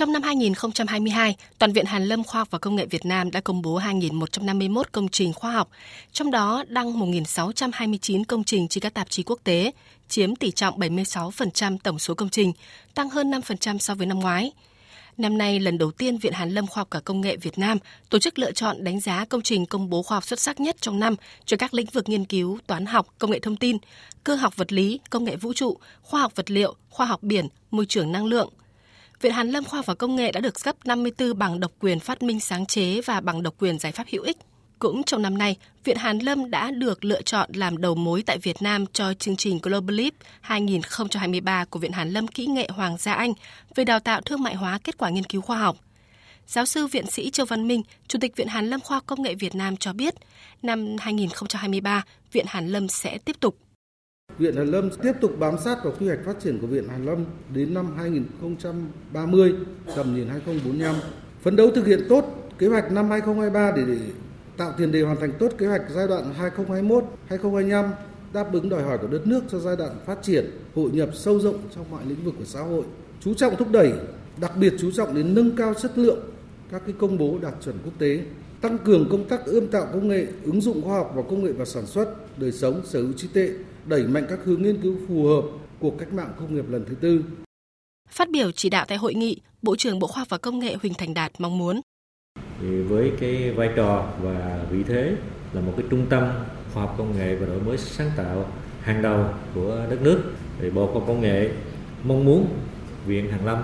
Trong năm 2022, Toàn viện Hàn Lâm Khoa học và Công nghệ Việt Nam đã công bố 2.151 công trình khoa học, trong đó đăng 1.629 công trình trên các tạp chí quốc tế, chiếm tỷ trọng 76% tổng số công trình, tăng hơn 5% so với năm ngoái. Năm nay, lần đầu tiên Viện Hàn Lâm Khoa học và Công nghệ Việt Nam tổ chức lựa chọn đánh giá công trình công bố khoa học xuất sắc nhất trong năm cho các lĩnh vực nghiên cứu toán học, công nghệ thông tin, cơ học vật lý, công nghệ vũ trụ, khoa học vật liệu, khoa học biển, môi trường năng lượng, Viện Hàn Lâm Khoa và Công nghệ đã được cấp 54 bằng độc quyền phát minh sáng chế và bằng độc quyền giải pháp hữu ích. Cũng trong năm nay, Viện Hàn Lâm đã được lựa chọn làm đầu mối tại Việt Nam cho chương trình Global Leap 2023 của Viện Hàn Lâm Kỹ nghệ Hoàng gia Anh về đào tạo thương mại hóa kết quả nghiên cứu khoa học. Giáo sư viện sĩ Châu Văn Minh, Chủ tịch Viện Hàn Lâm Khoa Công nghệ Việt Nam cho biết, năm 2023, Viện Hàn Lâm sẽ tiếp tục Viện Hàn Lâm tiếp tục bám sát vào quy hoạch phát triển của Viện Hàn Lâm đến năm 2030, tầm nhìn 2045, phấn đấu thực hiện tốt kế hoạch năm 2023 để, để tạo tiền đề hoàn thành tốt kế hoạch giai đoạn 2021-2025 đáp ứng đòi hỏi của đất nước cho giai đoạn phát triển, hội nhập sâu rộng trong mọi lĩnh vực của xã hội, chú trọng thúc đẩy, đặc biệt chú trọng đến nâng cao chất lượng các cái công bố đạt chuẩn quốc tế, tăng cường công tác ươm tạo công nghệ, ứng dụng khoa học và công nghệ vào sản xuất, đời sống, sở hữu trí tuệ, đẩy mạnh các hướng nghiên cứu phù hợp của cách mạng công nghiệp lần thứ tư. Phát biểu chỉ đạo tại hội nghị, Bộ trưởng Bộ Khoa học và Công nghệ Huỳnh Thành Đạt mong muốn thì với cái vai trò và vị thế là một cái trung tâm khoa học công nghệ và đổi mới sáng tạo hàng đầu của đất nước thì Bộ Khoa học Công nghệ mong muốn Viện Hàn Lâm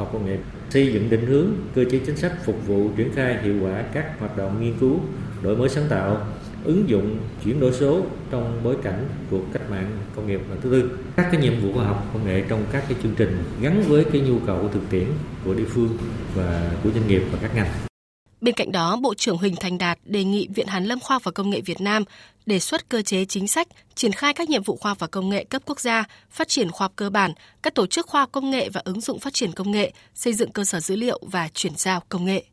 Khoa học Công nghệ, xây dựng định hướng, cơ chế chính sách phục vụ triển khai hiệu quả các hoạt động nghiên cứu, đổi mới sáng tạo, ứng dụng, chuyển đổi số trong bối cảnh của cách mạng công nghiệp lần thứ tư. Các cái nhiệm vụ khoa học công nghệ trong các cái chương trình gắn với cái nhu cầu thực tiễn của địa phương và của doanh nghiệp và các ngành. Bên cạnh đó, Bộ trưởng Huỳnh Thành Đạt đề nghị Viện Hàn Lâm Khoa học và Công nghệ Việt Nam đề xuất cơ chế chính sách, triển khai các nhiệm vụ khoa học và công nghệ cấp quốc gia, phát triển khoa học cơ bản, các tổ chức khoa học công nghệ và ứng dụng phát triển công nghệ, xây dựng cơ sở dữ liệu và chuyển giao công nghệ.